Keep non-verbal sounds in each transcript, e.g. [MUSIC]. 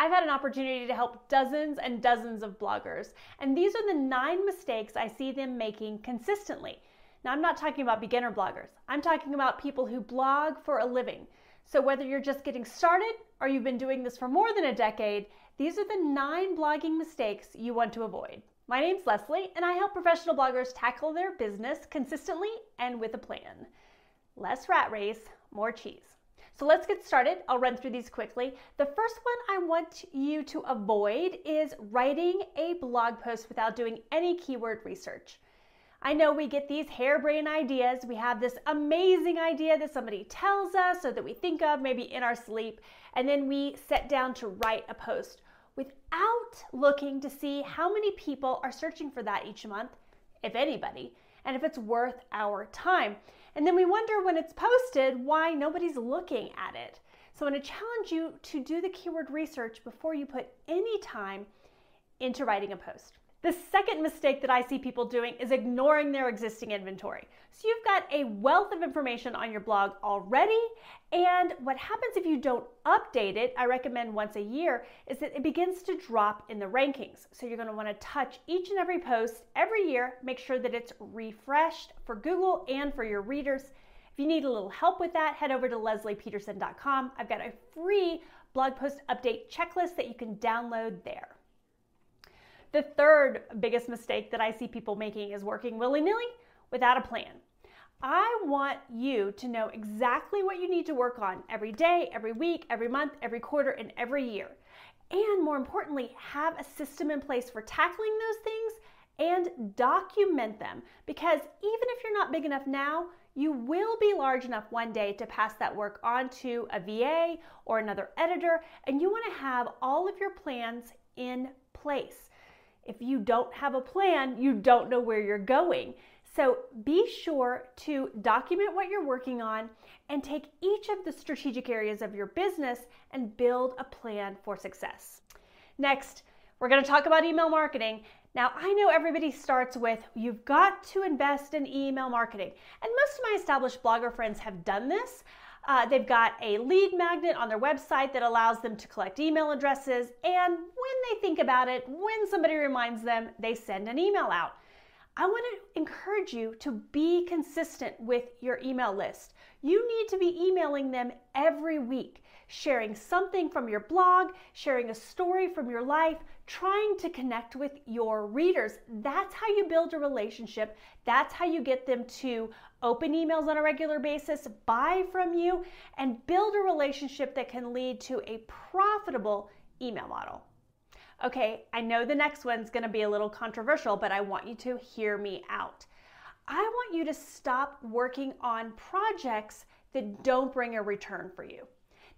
I've had an opportunity to help dozens and dozens of bloggers, and these are the nine mistakes I see them making consistently. Now, I'm not talking about beginner bloggers, I'm talking about people who blog for a living. So, whether you're just getting started or you've been doing this for more than a decade, these are the nine blogging mistakes you want to avoid. My name's Lesli, and I help professional bloggers tackle their business consistently and with a plan. Less rat race, more cheese. So let's get started. I'll run through these quickly. The first one I want you to avoid is writing a blog post without doing any keyword research. I know we get these harebrained ideas. We have this amazing idea that somebody tells us or that we think of maybe in our sleep, and then we set down to write a post without looking to see how many people are searching for that each month, if anybody, and if it's worth our time. And then we wonder when it's posted why nobody's looking at it. So I'm going to challenge you to do the keyword research before you put any time into writing a post. The second mistake that I see people doing is ignoring their existing inventory. So you've got a wealth of information on your blog already, and what happens if you don't update it, I recommend once a year, is that it begins to drop in the rankings. So you're going to want to touch each and every post every year, make sure that it's refreshed for Google and for your readers. If you need a little help with that, head over to leslipeterson.com. I've got a free blog post update checklist that you can download there. The third biggest mistake that I see people making is working willy nilly without a plan. I want you to know exactly what you need to work on every day, every week, every month, every quarter, and every year. And more importantly, have a system in place for tackling those things and document them because even if you're not big enough now, you will be large enough one day to pass that work on to a VA or another editor, and you want to have all of your plans in place. If you don't have a plan, you don't know where you're going. So be sure to document what you're working on and take each of the strategic areas of your business and build a plan for success. Next, we're going to talk about email marketing. Now, I know everybody starts with you've got to invest in email marketing. And most of my established blogger friends have done this. Uh, they've got a lead magnet on their website that allows them to collect email addresses. And when they think about it, when somebody reminds them, they send an email out. I want to encourage you to be consistent with your email list. You need to be emailing them every week, sharing something from your blog, sharing a story from your life, trying to connect with your readers. That's how you build a relationship. That's how you get them to open emails on a regular basis, buy from you, and build a relationship that can lead to a profitable email model. Okay, I know the next one's gonna be a little controversial, but I want you to hear me out. I want you to stop working on projects that don't bring a return for you.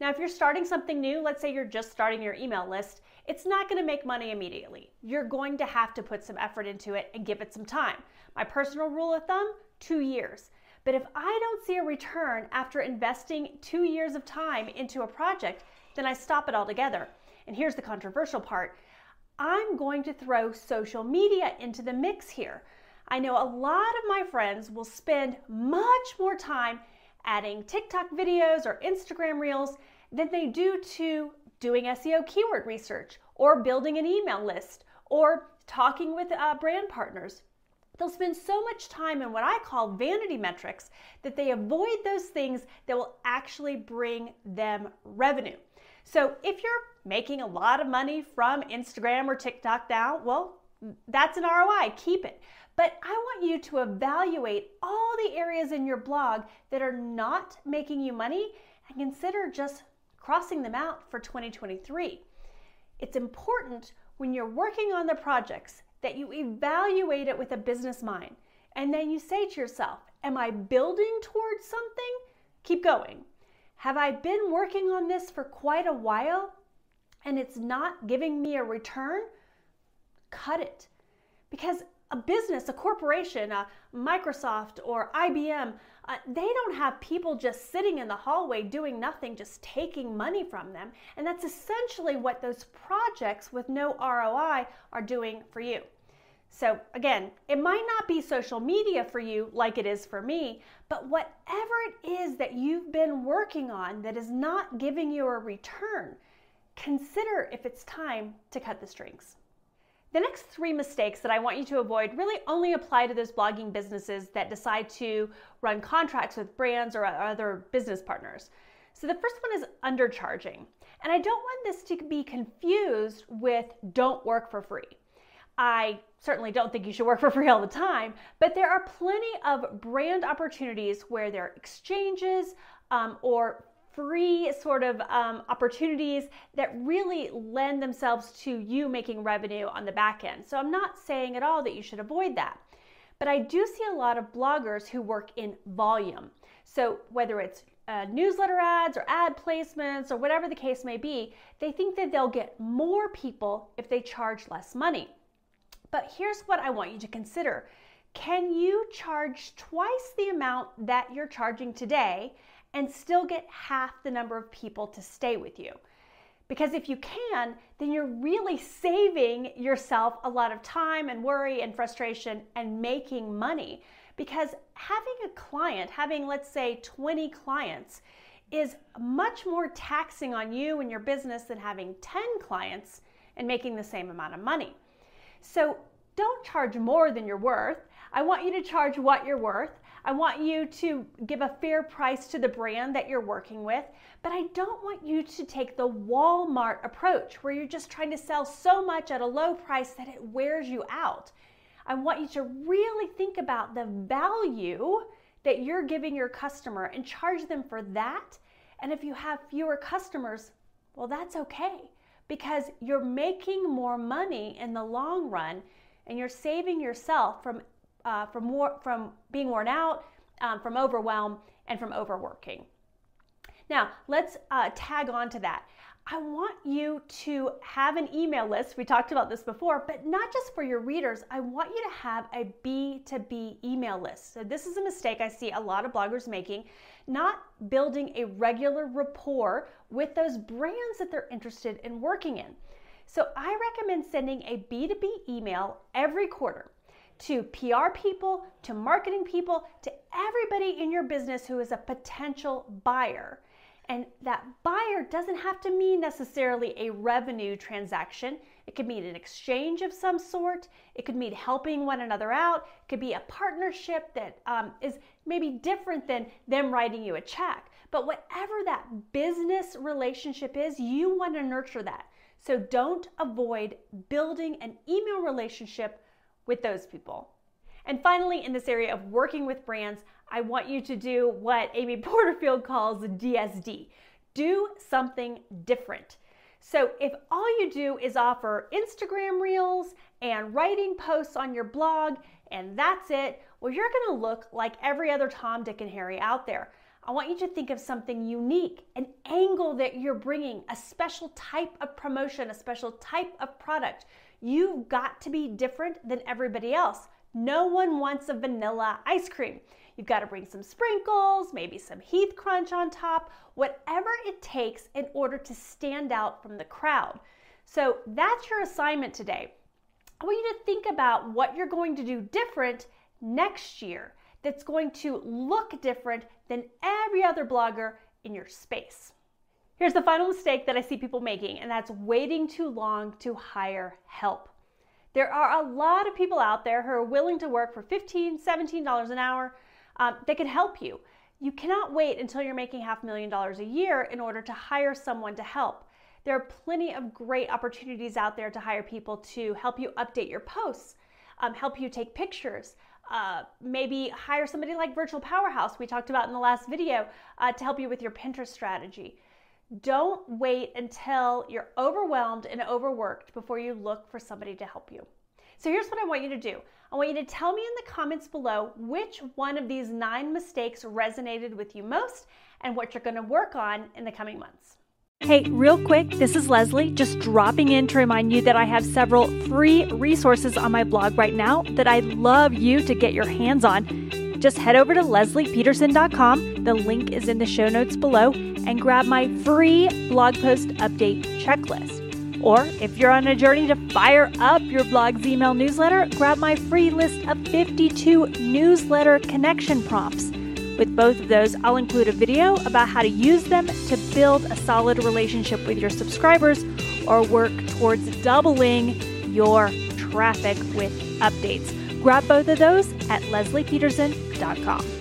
Now, if you're starting something new, let's say you're just starting your email list, it's not gonna make money immediately. You're going to have to put some effort into it and give it some time. My personal rule of thumb two years. But if I don't see a return after investing two years of time into a project, then I stop it altogether. And here's the controversial part I'm going to throw social media into the mix here. I know a lot of my friends will spend much more time adding TikTok videos or Instagram reels than they do to doing SEO keyword research or building an email list or talking with uh, brand partners. They'll spend so much time in what I call vanity metrics that they avoid those things that will actually bring them revenue. So if you're making a lot of money from Instagram or TikTok now, well, that's an ROI, keep it. But I want you to evaluate all the areas in your blog that are not making you money and consider just crossing them out for 2023. It's important when you're working on the projects that you evaluate it with a business mind. And then you say to yourself, Am I building towards something? Keep going. Have I been working on this for quite a while and it's not giving me a return? Cut it. Because a business, a corporation, a Microsoft or IBM, uh, they don't have people just sitting in the hallway doing nothing, just taking money from them. And that's essentially what those projects with no ROI are doing for you. So, again, it might not be social media for you like it is for me, but whatever it is that you've been working on that is not giving you a return, consider if it's time to cut the strings. The next three mistakes that I want you to avoid really only apply to those blogging businesses that decide to run contracts with brands or other business partners. So the first one is undercharging. And I don't want this to be confused with don't work for free. I certainly don't think you should work for free all the time, but there are plenty of brand opportunities where there are exchanges um, or free sort of um, opportunities that really lend themselves to you making revenue on the back end. So I'm not saying at all that you should avoid that. But I do see a lot of bloggers who work in volume. So whether it's uh, newsletter ads or ad placements or whatever the case may be, they think that they'll get more people if they charge less money. But here's what I want you to consider. Can you charge twice the amount that you're charging today and still get half the number of people to stay with you. Because if you can, then you're really saving yourself a lot of time and worry and frustration and making money. Because having a client, having let's say 20 clients, is much more taxing on you and your business than having 10 clients and making the same amount of money. So don't charge more than you're worth. I want you to charge what you're worth. I want you to give a fair price to the brand that you're working with, but I don't want you to take the Walmart approach where you're just trying to sell so much at a low price that it wears you out. I want you to really think about the value that you're giving your customer and charge them for that. And if you have fewer customers, well, that's okay because you're making more money in the long run and you're saving yourself from uh, from, war- from being worn out, um, from overwhelm, and from overworking. Now, let's uh, tag on to that. I want you to have an email list. We talked about this before, but not just for your readers. I want you to have a B2B email list. So, this is a mistake I see a lot of bloggers making, not building a regular rapport with those brands that they're interested in working in. So, I recommend sending a B2B email every quarter to PR people, to marketing people, to everybody in your business who is a potential buyer. And that buyer doesn't have to mean necessarily a revenue transaction. It could mean an exchange of some sort. It could mean helping one another out. It could be a partnership that um, is maybe different than them writing you a check. But whatever that business relationship is, you want to nurture that. So don't avoid building an email relationship with those people. And finally, in this area of working with brands, I want you to do what Amy [LAUGHS] Porterfield calls DSD do something different. So, if all you do is offer Instagram reels and writing posts on your blog, and that's it, well, you're gonna look like every other Tom, Dick, and Harry out there. I want you to think of something unique, an angle that you're bringing, a special type of promotion, a special type of product. You've got to be different than everybody else. No one wants a vanilla ice cream. You've got to bring some sprinkles, maybe some Heath Crunch on top, whatever it takes in order to stand out from the crowd. So that's your assignment today. I want you to think about what you're going to do different next year that's going to look different than every other blogger in your space. Here's the final mistake that I see people making, and that's waiting too long to hire help. There are a lot of people out there who are willing to work for $15, $17 an hour um, that can help you. You cannot wait until you're making half a million dollars a year in order to hire someone to help. There are plenty of great opportunities out there to hire people to help you update your posts, um, help you take pictures, uh, maybe hire somebody like Virtual Powerhouse, we talked about in the last video, uh, to help you with your Pinterest strategy. Don't wait until you're overwhelmed and overworked before you look for somebody to help you. So here's what I want you to do. I want you to tell me in the comments below which one of these nine mistakes resonated with you most and what you're going to work on in the coming months. Hey, real quick, this is Lesli, just dropping in to remind you that I have several free resources on my blog right now that I'd love you to get your hands on. Just head over to leslipeterson.com. The link is in the show notes below and grab my free blog post update checklist. Or if you're on a journey to fire up your blog's email newsletter, grab my free list of 52 newsletter connection prompts With both of those, I'll include a video about how to use them to build a solid relationship with your subscribers or work towards doubling your traffic with updates. Grab both of those at leslipeterson.com.